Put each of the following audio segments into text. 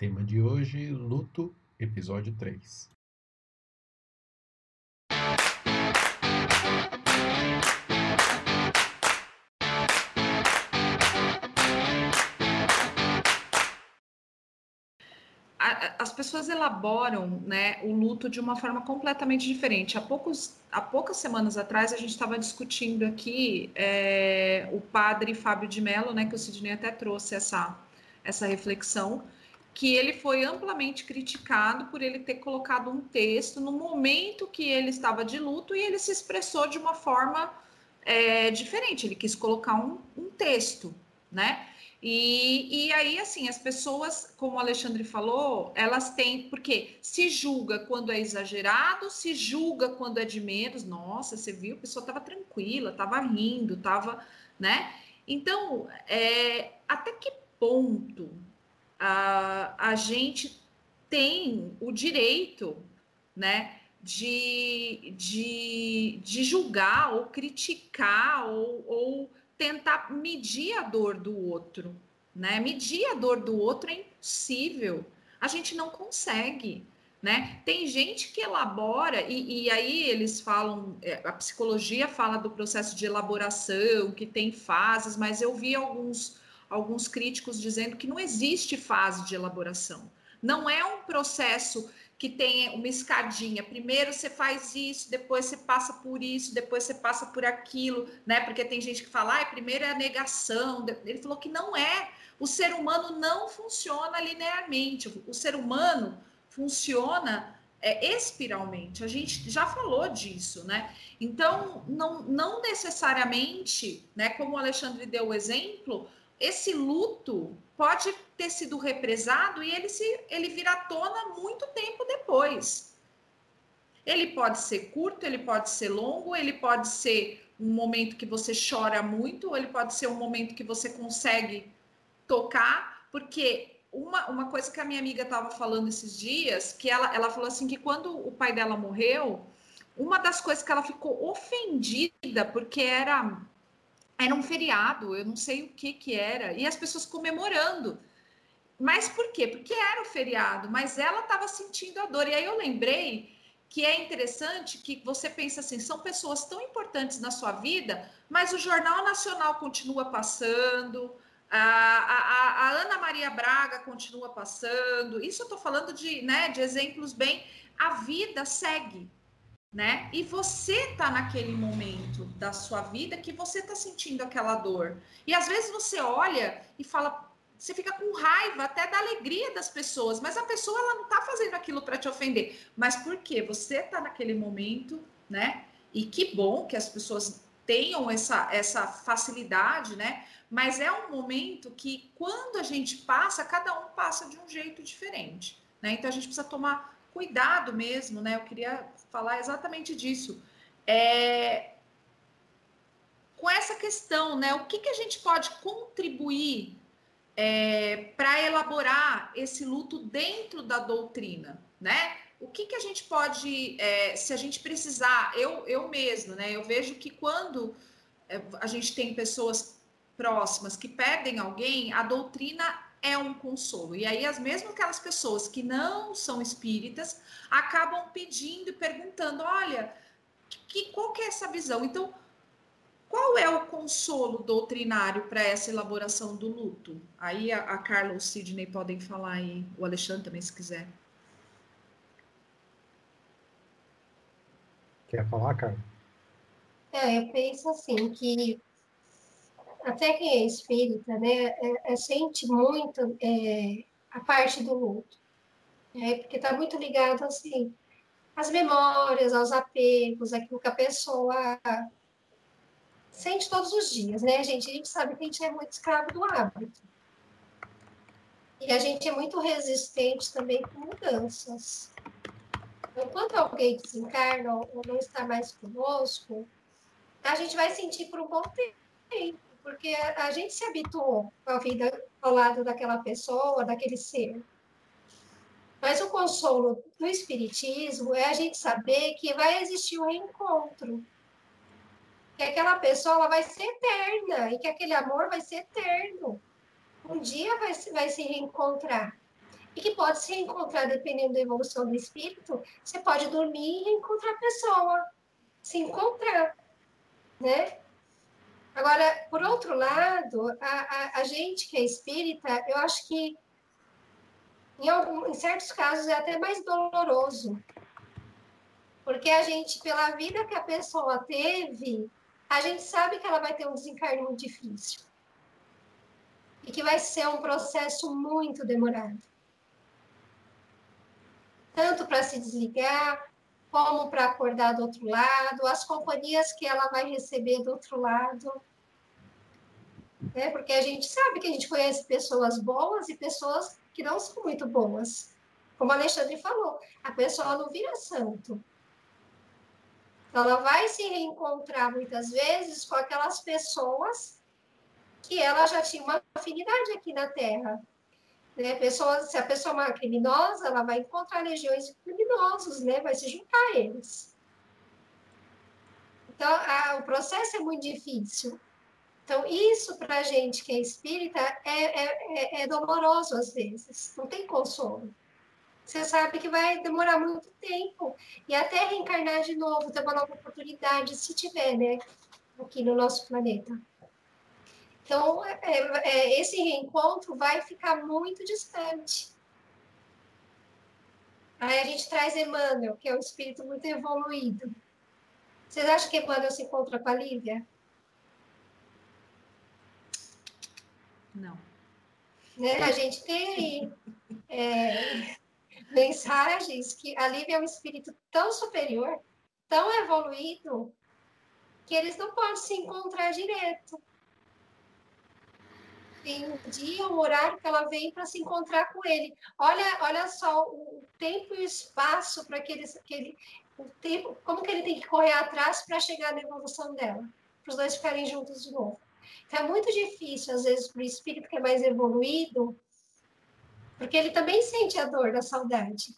Tema de hoje: Luto, episódio 3. as pessoas elaboram né, o luto de uma forma completamente diferente. Há, poucos, há poucas semanas atrás, a gente estava discutindo aqui é, o padre Fábio de Mello, né, que o Sidney até trouxe essa, essa reflexão, que ele foi amplamente criticado por ele ter colocado um texto no momento que ele estava de luto e ele se expressou de uma forma é, diferente. Ele quis colocar um, um texto, né? E, e aí, assim, as pessoas, como o Alexandre falou, elas têm, porque se julga quando é exagerado, se julga quando é de menos. Nossa, você viu, a pessoa estava tranquila, estava rindo, estava, né? Então, é, até que ponto a, a gente tem o direito, né, de, de, de julgar ou criticar ou, ou tentar medir a dor do outro, né? Medir a dor do outro é impossível. A gente não consegue, né? Tem gente que elabora e, e aí eles falam, é, a psicologia fala do processo de elaboração, que tem fases, mas eu vi alguns alguns críticos dizendo que não existe fase de elaboração. Não é um processo que tem uma escadinha. Primeiro você faz isso, depois você passa por isso, depois você passa por aquilo, né? Porque tem gente que fala, ah, primeiro é a negação. Ele falou que não é. O ser humano não funciona linearmente. O ser humano funciona é, espiralmente. A gente já falou disso, né? Então, não, não necessariamente, né? Como o Alexandre deu o exemplo, esse luto pode ter sido represado e ele se ele vira à tona muito tempo depois. Ele pode ser curto, ele pode ser longo, ele pode ser um momento que você chora muito, ou ele pode ser um momento que você consegue tocar, porque uma, uma coisa que a minha amiga estava falando esses dias, que ela, ela falou assim que quando o pai dela morreu, uma das coisas que ela ficou ofendida, porque era era um feriado, eu não sei o que que era, e as pessoas comemorando. Mas por quê? Porque era o feriado, mas ela estava sentindo a dor. E aí eu lembrei que é interessante que você pensa assim, são pessoas tão importantes na sua vida, mas o Jornal Nacional continua passando, a, a, a Ana Maria Braga continua passando. Isso eu estou falando de, né, de exemplos bem. A vida segue né? E você tá naquele momento da sua vida que você tá sentindo aquela dor. E às vezes você olha e fala, você fica com raiva até da alegria das pessoas, mas a pessoa ela não tá fazendo aquilo para te ofender. Mas por quê? Você tá naquele momento, né? E que bom que as pessoas tenham essa, essa facilidade, né? Mas é um momento que quando a gente passa, cada um passa de um jeito diferente, né? Então a gente precisa tomar cuidado mesmo, né? Eu queria falar exatamente disso. É, com essa questão, né? O que, que a gente pode contribuir é, para elaborar esse luto dentro da doutrina, né? O que, que a gente pode, é, se a gente precisar, eu, eu mesmo, né? Eu vejo que quando é, a gente tem pessoas próximas que perdem alguém, a doutrina é um consolo. E aí, as mesmo aquelas pessoas que não são espíritas acabam pedindo e perguntando: olha, que, qual que é essa visão? Então, qual é o consolo doutrinário para essa elaboração do luto? Aí a, a Carla ou o Sidney podem falar aí, o Alexandre também, se quiser. Quer falar, Carla? É, eu penso assim que até quem é espírita, né, é, é, sente muito é, a parte do luto, né, porque está muito ligado, assim, às memórias, aos apegos, aquilo que a pessoa sente todos os dias, né, gente? A gente sabe que a gente é muito escravo do hábito. E a gente é muito resistente também com mudanças. Então, quando alguém desencarna ou não está mais conosco, a gente vai sentir por um bom tempo porque a, gente se habituou a vida ao lado daquela pessoa, daquele ser. Mas o consolo do Espiritismo é a gente saber que vai existir um reencontro. Que aquela pessoa ela vai ser eterna e que aquele amor vai ser eterno. Um dia vai, vai se reencontrar. e que pode se encontrar, dependendo da evolução do espírito, você pode dormir e encontrar a pessoa, se encontrar, né? Agora, por outro lado, a, a, a gente que é espírita, eu acho que em, algum, em certos casos é até mais doloroso, porque a gente, pela vida que a pessoa teve, a gente sabe que ela vai ter um desencarne muito difícil e que vai ser um processo muito demorado. Tanto para se desligar, como para acordar do outro lado, as companhias que ela vai receber do outro lado. Né? Porque a gente sabe que a gente conhece pessoas boas e pessoas que não são muito boas. Como a Alexandre falou, a pessoa não vira santo. Então, ela vai se reencontrar muitas vezes com aquelas pessoas que ela já tinha uma afinidade aqui na Terra. Né? Pessoa, se a pessoa é uma criminosa, ela vai encontrar legiões de criminosos, né? vai se juntar a eles. Então, a, o processo é muito difícil. Então, isso para a gente que é espírita é, é, é, é doloroso às vezes, não tem consolo. Você sabe que vai demorar muito tempo. E até reencarnar de novo, ter uma nova oportunidade, se tiver, né? Aqui no nosso planeta. Então, é, é, esse reencontro vai ficar muito distante. Aí a gente traz Emmanuel, que é um espírito muito evoluído. Vocês acham que Emmanuel se encontra com a Lívia? Não. Né? A gente tem é, mensagens que a Lívia é um espírito tão superior, tão evoluído, que eles não podem se encontrar direto tem um dia, um horário que ela vem para se encontrar com ele. Olha, olha só o tempo e o espaço para que ele, que ele o tempo, como que ele tem que correr atrás para chegar na evolução dela, para os dois ficarem juntos de novo. Então é muito difícil às vezes para o espírito que é mais evoluído, porque ele também sente a dor da saudade.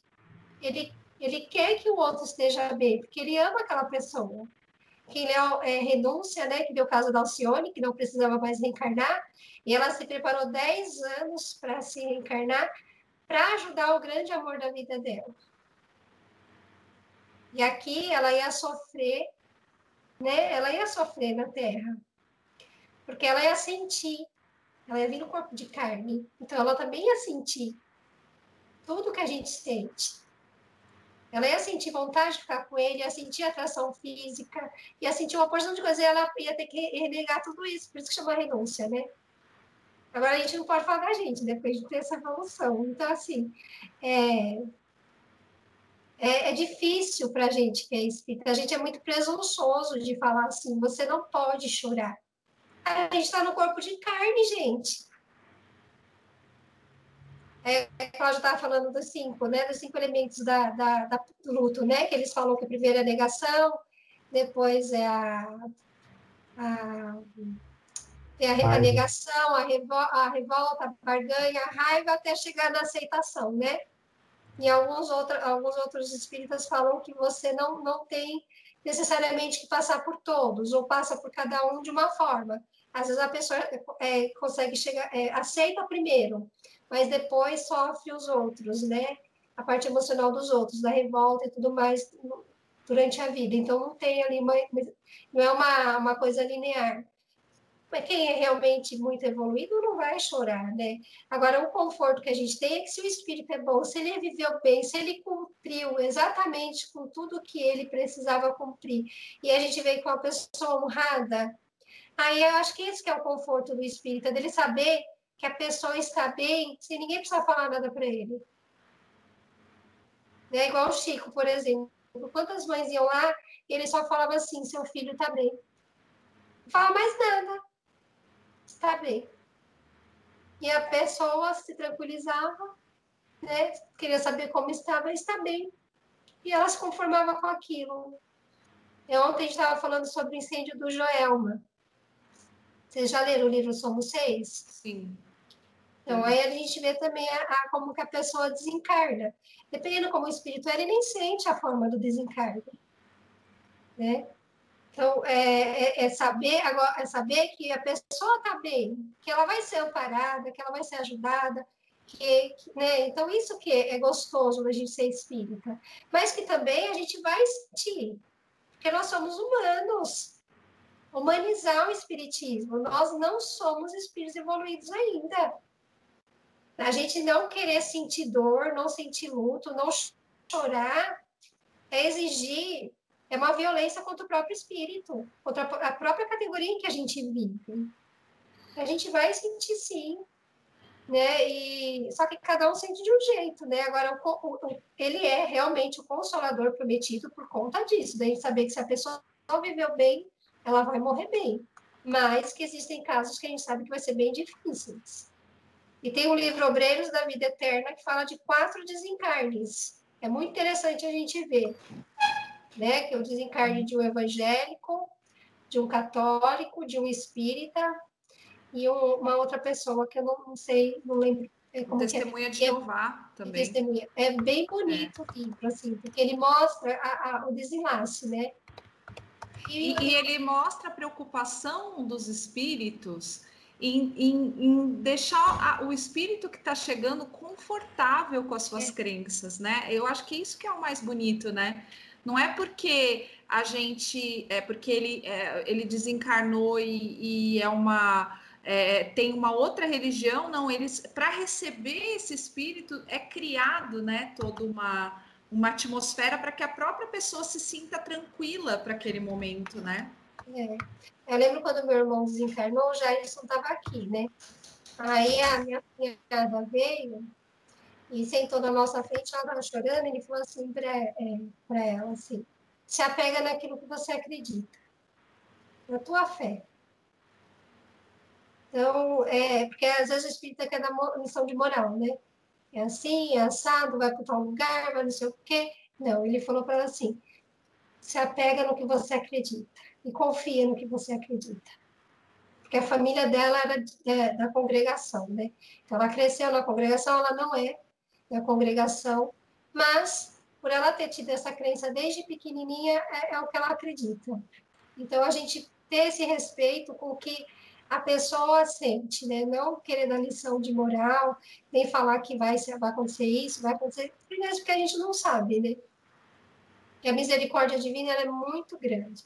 Ele ele quer que o outro esteja bem, porque ele ama aquela pessoa que é, é, renúncia, né, que deu o caso da Alcione, que não precisava mais reencarnar, e ela se preparou 10 anos para se reencarnar, para ajudar o grande amor da vida dela. E aqui ela ia sofrer, né, ela ia sofrer na Terra, porque ela ia sentir, ela ia vir no corpo de carne, então ela também ia sentir tudo que a gente sente. Ela ia sentir vontade de ficar com ele, ia sentir atração física, ia sentir uma porção de coisas, e ela ia ter que renegar tudo isso, por isso que chama renúncia, né? Agora a gente não pode falar da gente, depois de ter essa evolução. Então, assim, é, é, é difícil para a gente que é espírita. A gente é muito presunçoso de falar assim: você não pode chorar. A gente está no corpo de carne, gente. É, a Cláudia estava falando dos cinco, né? Dos cinco elementos da, da, da, do luto, né? Que eles falam que primeiro é a negação, depois é a, a, é a, a negação, a, revol, a revolta, a barganha, a raiva, até chegar na aceitação, né? E alguns, alguns outros espíritas falam que você não, não tem necessariamente que passar por todos, ou passa por cada um de uma forma. Às vezes a pessoa é, consegue chegar, é, aceita primeiro, mas depois sofre os outros, né? A parte emocional dos outros, da revolta e tudo mais durante a vida. Então, não tem ali uma. Não é uma, uma coisa linear. Mas quem é realmente muito evoluído não vai chorar, né? Agora, o conforto que a gente tem é que se o espírito é bom, se ele viveu bem, se ele cumpriu exatamente com tudo que ele precisava cumprir, e a gente vê com uma pessoa honrada, aí eu acho que esse que é o conforto do espírito, é dele saber que a pessoa está bem sem ninguém precisar falar nada para ele. É igual o Chico, por exemplo. Quantas mães iam lá e ele só falava assim: seu filho está bem. Não fala mais nada. Está bem. E a pessoa se tranquilizava, né? queria saber como estava, está bem. E ela se conformava com aquilo. E ontem a gente estava falando sobre o incêndio do Joelma. Vocês já leram o livro Somos Seis? Sim. Então, aí a gente vê também a, a, como que a pessoa desencarna. Dependendo como o espírito é, ele nem sente a forma do desencarne. Né? Então, é, é, é, saber agora, é saber que a pessoa está bem, que ela vai ser amparada, que ela vai ser ajudada. Que, que, né? Então, isso que é gostoso da gente ser espírita, mas que também a gente vai sentir, porque nós somos humanos. Humanizar o espiritismo. Nós não somos espíritos evoluídos ainda. A gente não querer sentir dor, não sentir luto, não chorar, é exigir, é uma violência contra o próprio espírito, contra a própria categoria em que a gente vive. A gente vai sentir sim, né? E só que cada um sente de um jeito, né? Agora o, o, ele é realmente o consolador prometido por conta disso, daí saber que se a pessoa não viveu bem, ela vai morrer bem. Mas que existem casos que a gente sabe que vai ser bem difíceis. E tem um livro Obreiros da Vida Eterna que fala de quatro desencarnes. É muito interessante a gente ver, né? Que é o desencarne de um evangélico, de um católico, de um espírita e um, uma outra pessoa que eu não, não sei, não lembro é como Testemunha é. de Jeová é, também. Testemunha. É bem bonito é. o livro, assim, porque ele mostra a, a, o desenlace, né? E, e, ele mostra a preocupação dos espíritos em, em, em deixar a, o espírito que está chegando confortável com as suas é. crenças, né? Eu acho que isso que é o mais bonito, né? Não é porque a gente, é porque ele, é, ele desencarnou e, e é uma é, tem uma outra religião, não, eles para receber esse espírito é criado, né, toda uma uma atmosfera para que a própria pessoa se sinta tranquila para aquele momento, né? É. Eu lembro quando meu irmão desencarnou, o Jairson estava aqui, né? Aí a minha cunhada veio e sentou na nossa frente, ela estava chorando, ele falou assim para é, ela, assim, se apega naquilo que você acredita, na tua fé. Então, é, porque às vezes o espírita quer dar lição de moral, né? É assim, é assado, vai para tal lugar, vai não sei o quê. Não, ele falou para ela assim, se apega no que você acredita e confia no que você acredita. Porque a família dela era de, da congregação, né? Então, ela cresceu na congregação, ela não é da congregação, mas por ela ter tido essa crença desde pequenininha, é, é o que ela acredita. Então, a gente ter esse respeito com o que a pessoa sente, né? Não querer dar lição de moral, nem falar que vai, vai acontecer isso, vai acontecer. Primeiro, porque a gente não sabe, né? E a misericórdia divina é muito grande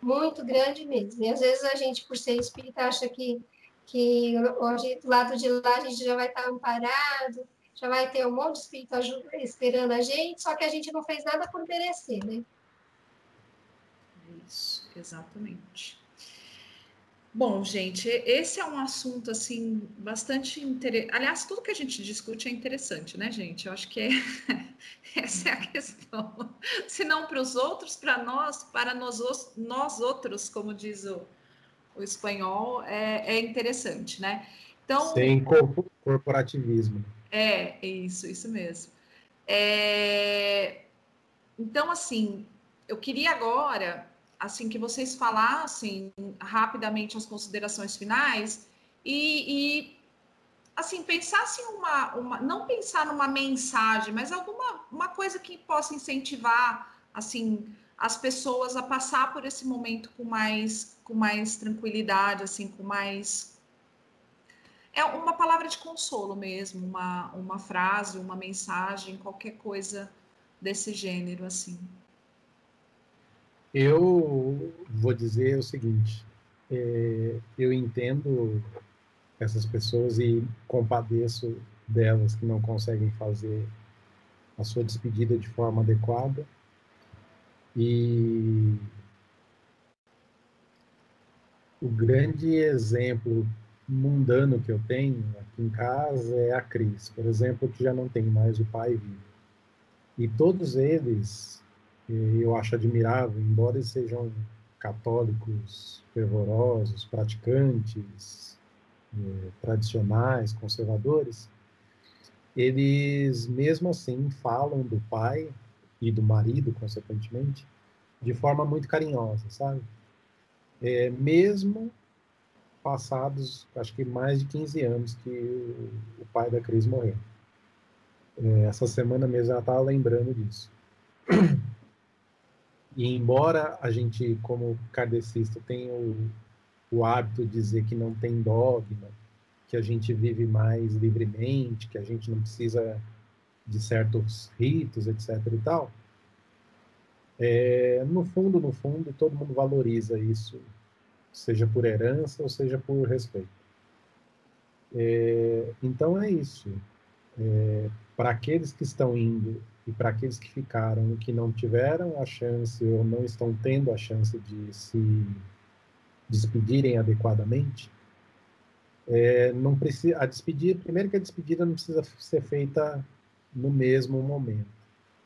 muito grande mesmo. E às vezes a gente, por ser espírita, acha que, que hoje, do lado de lá a gente já vai estar amparado, já vai ter um monte de espírito esperando a gente, só que a gente não fez nada por merecer, né? Isso, exatamente. Bom, gente, esse é um assunto assim bastante interessante. Aliás, tudo que a gente discute é interessante, né, gente? Eu acho que é... essa é a questão. Se não para os outros, para nós, para nós, nós outros, como diz o, o espanhol, é, é interessante, né? Então, Sem corporativismo. É, isso, isso mesmo. É... Então, assim, eu queria agora assim que vocês falassem rapidamente as considerações finais e, e assim pensassem uma, uma não pensar numa mensagem, mas alguma uma coisa que possa incentivar assim as pessoas a passar por esse momento com mais com mais tranquilidade, assim, com mais é uma palavra de consolo mesmo, uma, uma frase, uma mensagem, qualquer coisa desse gênero, assim. Eu vou dizer o seguinte: é, eu entendo essas pessoas e compadeço delas que não conseguem fazer a sua despedida de forma adequada. E o grande exemplo mundano que eu tenho aqui em casa é a Cris, por exemplo, que já não tem mais o pai vivo. E todos eles eu acho admirável, embora eles sejam católicos fervorosos, praticantes, eh, tradicionais, conservadores, eles mesmo assim falam do pai e do marido, consequentemente, de forma muito carinhosa, sabe? É, mesmo passados, acho que mais de 15 anos que o, o pai da Cris morreu. É, essa semana mesmo ela estava lembrando disso. E embora a gente, como kardecista, tenha o, o hábito de dizer que não tem dogma, que a gente vive mais livremente, que a gente não precisa de certos ritos, etc. e tal. É, no fundo, no fundo, todo mundo valoriza isso, seja por herança ou seja por respeito. É, então é isso. É, para aqueles que estão indo e para aqueles que ficaram e que não tiveram a chance ou não estão tendo a chance de se despedirem adequadamente, é, não precisa a despedida primeiro que a despedida não precisa ser feita no mesmo momento.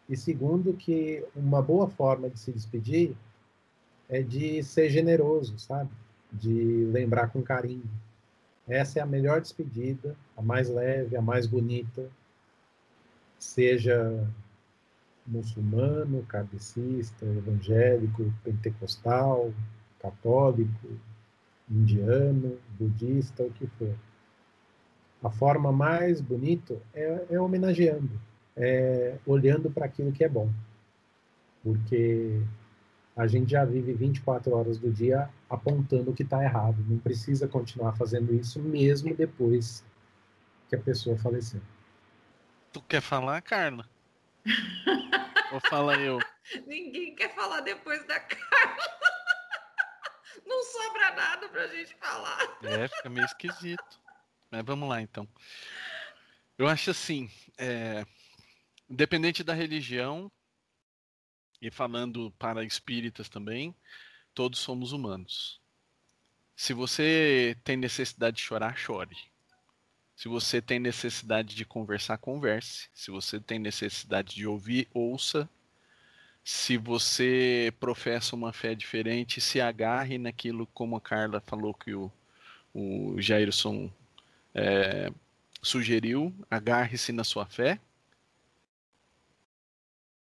E segundo que uma boa forma de se despedir é de ser generoso sabe? De lembrar com carinho. Essa é a melhor despedida a mais leve a mais bonita seja muçulmano, kardecista, evangélico, pentecostal, católico, indiano, budista, o que for. A forma mais bonita é, é homenageando, é olhando para aquilo que é bom. Porque a gente já vive 24 horas do dia apontando o que está errado. Não precisa continuar fazendo isso mesmo depois que a pessoa faleceu. Tu quer falar, Carla? Ou fala eu? Ninguém quer falar depois da Carla. Não sobra nada pra gente falar. É, fica meio esquisito. Mas vamos lá então. Eu acho assim, é, independente da religião, e falando para espíritas também, todos somos humanos. Se você tem necessidade de chorar, chore. Se você tem necessidade de conversar, converse. Se você tem necessidade de ouvir, ouça se você professa uma fé diferente, se agarre naquilo, como a Carla falou que o, o Jairson é, sugeriu, agarre-se na sua fé.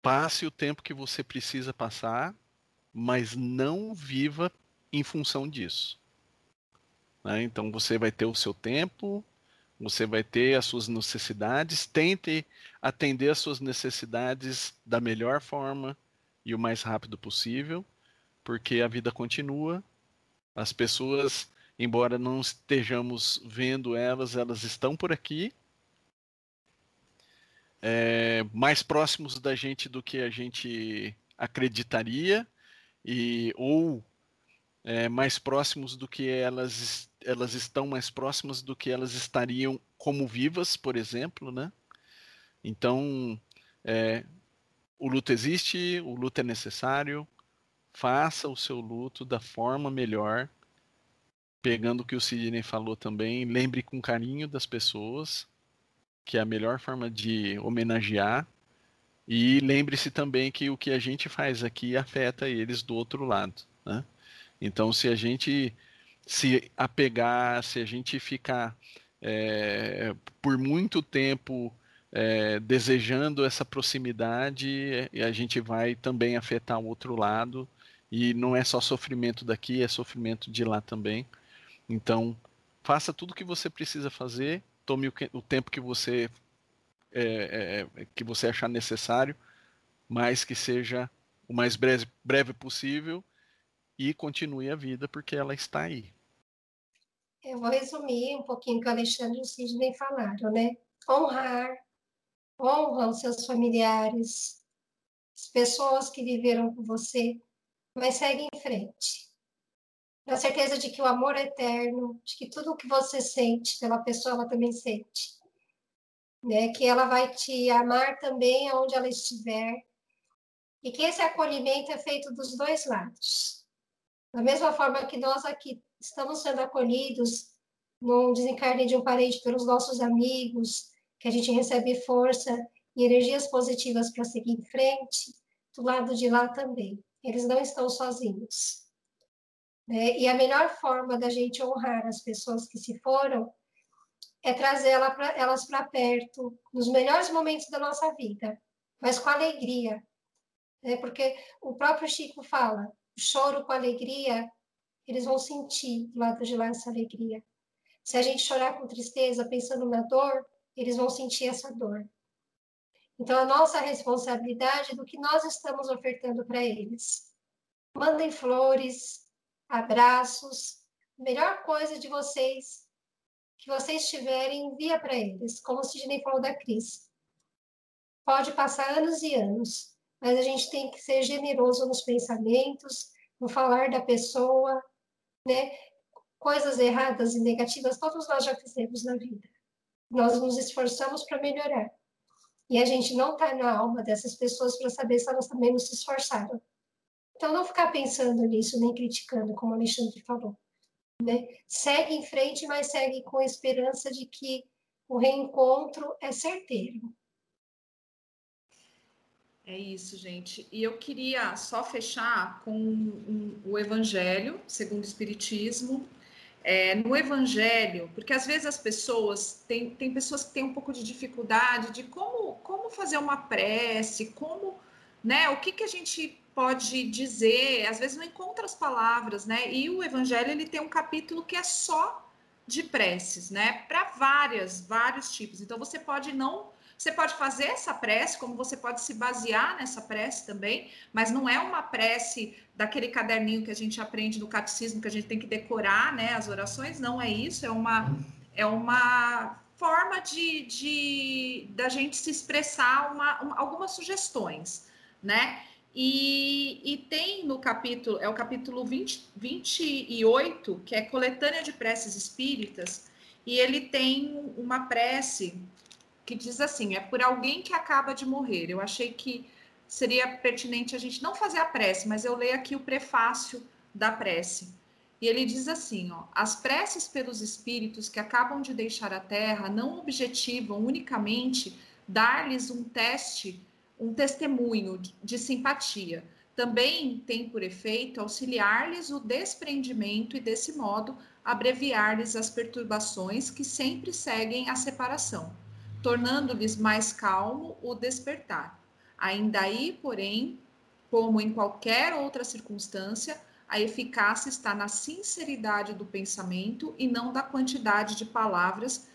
Passe o tempo que você precisa passar, mas não viva em função disso. Né? Então você vai ter o seu tempo, você vai ter as suas necessidades, tente atender as suas necessidades da melhor forma, e o mais rápido possível, porque a vida continua. As pessoas, embora não estejamos vendo elas, elas estão por aqui. É, mais próximos da gente do que a gente acreditaria e ou é, mais próximos do que elas elas estão mais próximas do que elas estariam como vivas, por exemplo, né? Então, é, o luto existe, o luto é necessário. Faça o seu luto da forma melhor. Pegando o que o Sidney falou também, lembre com carinho das pessoas, que é a melhor forma de homenagear. E lembre-se também que o que a gente faz aqui afeta eles do outro lado. Né? Então, se a gente se apegar, se a gente ficar é, por muito tempo é, desejando essa proximidade e a gente vai também afetar o outro lado e não é só sofrimento daqui, é sofrimento de lá também. Então, faça tudo o que você precisa fazer, tome o, que, o tempo que você é, que você achar necessário, mas que seja o mais breve, breve possível e continue a vida porque ela está aí. Eu vou resumir um pouquinho o que o Alexandre e o Sidney falaram, né? Honrar honra os seus familiares, as pessoas que viveram com você, mas segue em frente. Na certeza de que o amor é eterno, de que tudo o que você sente pela pessoa, ela também sente. Né? Que ela vai te amar também aonde ela estiver. E que esse acolhimento é feito dos dois lados. Da mesma forma que nós aqui estamos sendo acolhidos no desencarne de um parente pelos nossos amigos, que a gente recebe força e energias positivas para seguir em frente, do lado de lá também. Eles não estão sozinhos. Né? E a melhor forma da gente honrar as pessoas que se foram é trazer ela pra, elas para perto, nos melhores momentos da nossa vida, mas com alegria. Né? Porque o próprio Chico fala: choro com alegria, eles vão sentir do lado de lá essa alegria. Se a gente chorar com tristeza, pensando na dor, eles vão sentir essa dor. Então, a nossa responsabilidade é do que nós estamos ofertando para eles. Mandem flores, abraços. Melhor coisa de vocês que vocês tiverem, envia para eles, como o Sidney falou da Cris. Pode passar anos e anos, mas a gente tem que ser generoso nos pensamentos, no falar da pessoa, né? Coisas erradas e negativas todos nós já fizemos na vida. Nós nos esforçamos para melhorar. E a gente não está na alma dessas pessoas para saber se elas também não se esforçaram. Então, não ficar pensando nisso, nem criticando, como o Alexandre falou. Né? Segue em frente, mas segue com a esperança de que o reencontro é certeiro. É isso, gente. E eu queria só fechar com um, o Evangelho, segundo o Espiritismo. É, no Evangelho, porque às vezes as pessoas, tem, tem pessoas que têm um pouco de dificuldade de como, como fazer uma prece, como, né, o que, que a gente pode dizer, às vezes não encontra as palavras, né? E o Evangelho ele tem um capítulo que é só de preces, né? Para várias, vários tipos. Então você pode não, você pode fazer essa prece, como você pode se basear nessa prece também, mas não é uma prece daquele caderninho que a gente aprende no catecismo que a gente tem que decorar, né? As orações, não é isso, é uma é uma forma de, de da gente se expressar uma, uma algumas sugestões, né? E, e, tem no capítulo, é o capítulo 20, 28, que é Coletânea de Preces Espíritas, e ele tem uma prece que diz assim: é por alguém que acaba de morrer. Eu achei que seria pertinente a gente não fazer a prece, mas eu leio aqui o prefácio da prece. E ele diz assim: ó, as preces pelos espíritos que acabam de deixar a terra não objetivam unicamente dar-lhes um teste um testemunho de simpatia. Também tem por efeito auxiliar-lhes o desprendimento e, desse modo, abreviar-lhes as perturbações que sempre seguem a separação, tornando-lhes mais calmo o despertar. Ainda aí, porém, como em qualquer outra circunstância, a eficácia está na sinceridade do pensamento e não da quantidade de palavras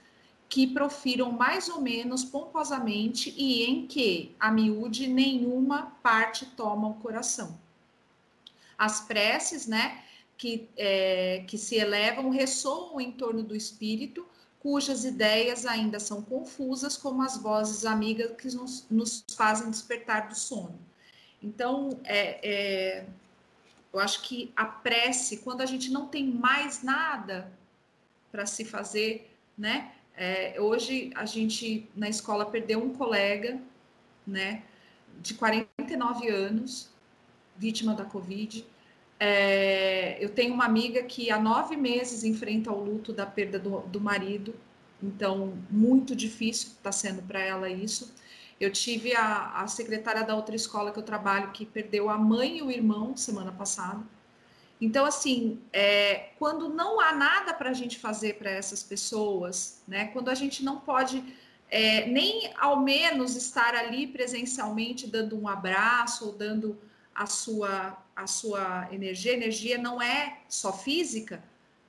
que profiram mais ou menos pomposamente e em que, a miúde, nenhuma parte toma o coração. As preces, né, que, é, que se elevam ressoam em torno do espírito, cujas ideias ainda são confusas, como as vozes amigas que nos, nos fazem despertar do sono. Então, é, é, eu acho que a prece, quando a gente não tem mais nada para se fazer, né? É, hoje a gente na escola perdeu um colega, né, de 49 anos, vítima da Covid. É, eu tenho uma amiga que há nove meses enfrenta o luto da perda do, do marido, então muito difícil está sendo para ela isso. Eu tive a, a secretária da outra escola que eu trabalho que perdeu a mãe e o irmão semana passada. Então, assim, é, quando não há nada para a gente fazer para essas pessoas, né, quando a gente não pode é, nem ao menos estar ali presencialmente dando um abraço ou dando a sua, a sua energia, energia não é só física,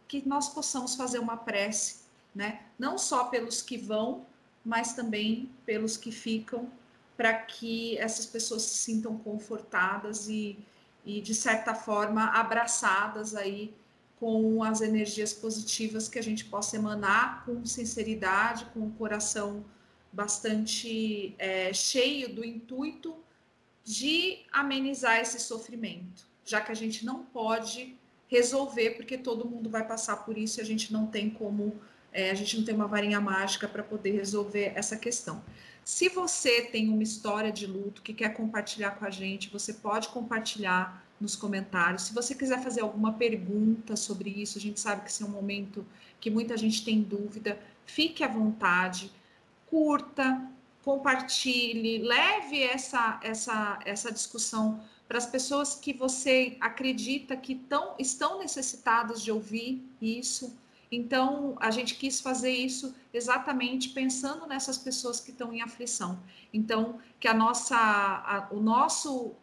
que nós possamos fazer uma prece, né? Não só pelos que vão, mas também pelos que ficam, para que essas pessoas se sintam confortadas e, e de certa forma abraçadas aí com as energias positivas que a gente possa emanar com sinceridade, com o coração bastante é, cheio do intuito de amenizar esse sofrimento, já que a gente não pode resolver, porque todo mundo vai passar por isso e a gente não tem como, é, a gente não tem uma varinha mágica para poder resolver essa questão. Se você tem uma história de luto que quer compartilhar com a gente, você pode compartilhar nos comentários. Se você quiser fazer alguma pergunta sobre isso, a gente sabe que esse é um momento que muita gente tem dúvida, fique à vontade, curta, compartilhe, leve essa, essa, essa discussão para as pessoas que você acredita que tão, estão necessitadas de ouvir isso então, a gente quis fazer isso exatamente pensando nessas pessoas que estão em aflição. Então, que a nossa, a, o, nosso,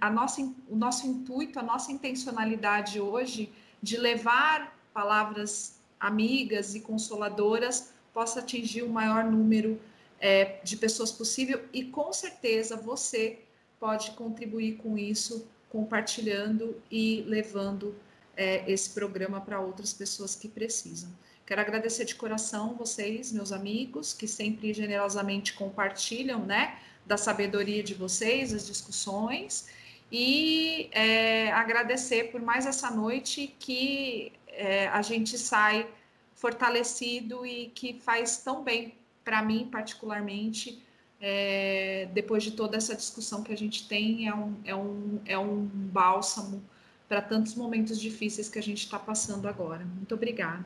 a nossa, o nosso intuito, a nossa intencionalidade hoje de levar palavras amigas e consoladoras possa atingir o maior número é, de pessoas possível e com certeza você pode contribuir com isso compartilhando e levando é, esse programa para outras pessoas que precisam. Quero agradecer de coração vocês, meus amigos, que sempre generosamente compartilham, né, da sabedoria de vocês, as discussões, e é, agradecer por mais essa noite que é, a gente sai fortalecido e que faz tão bem para mim, particularmente, é, depois de toda essa discussão que a gente tem, é um, é um, é um bálsamo para tantos momentos difíceis que a gente está passando agora. Muito obrigada.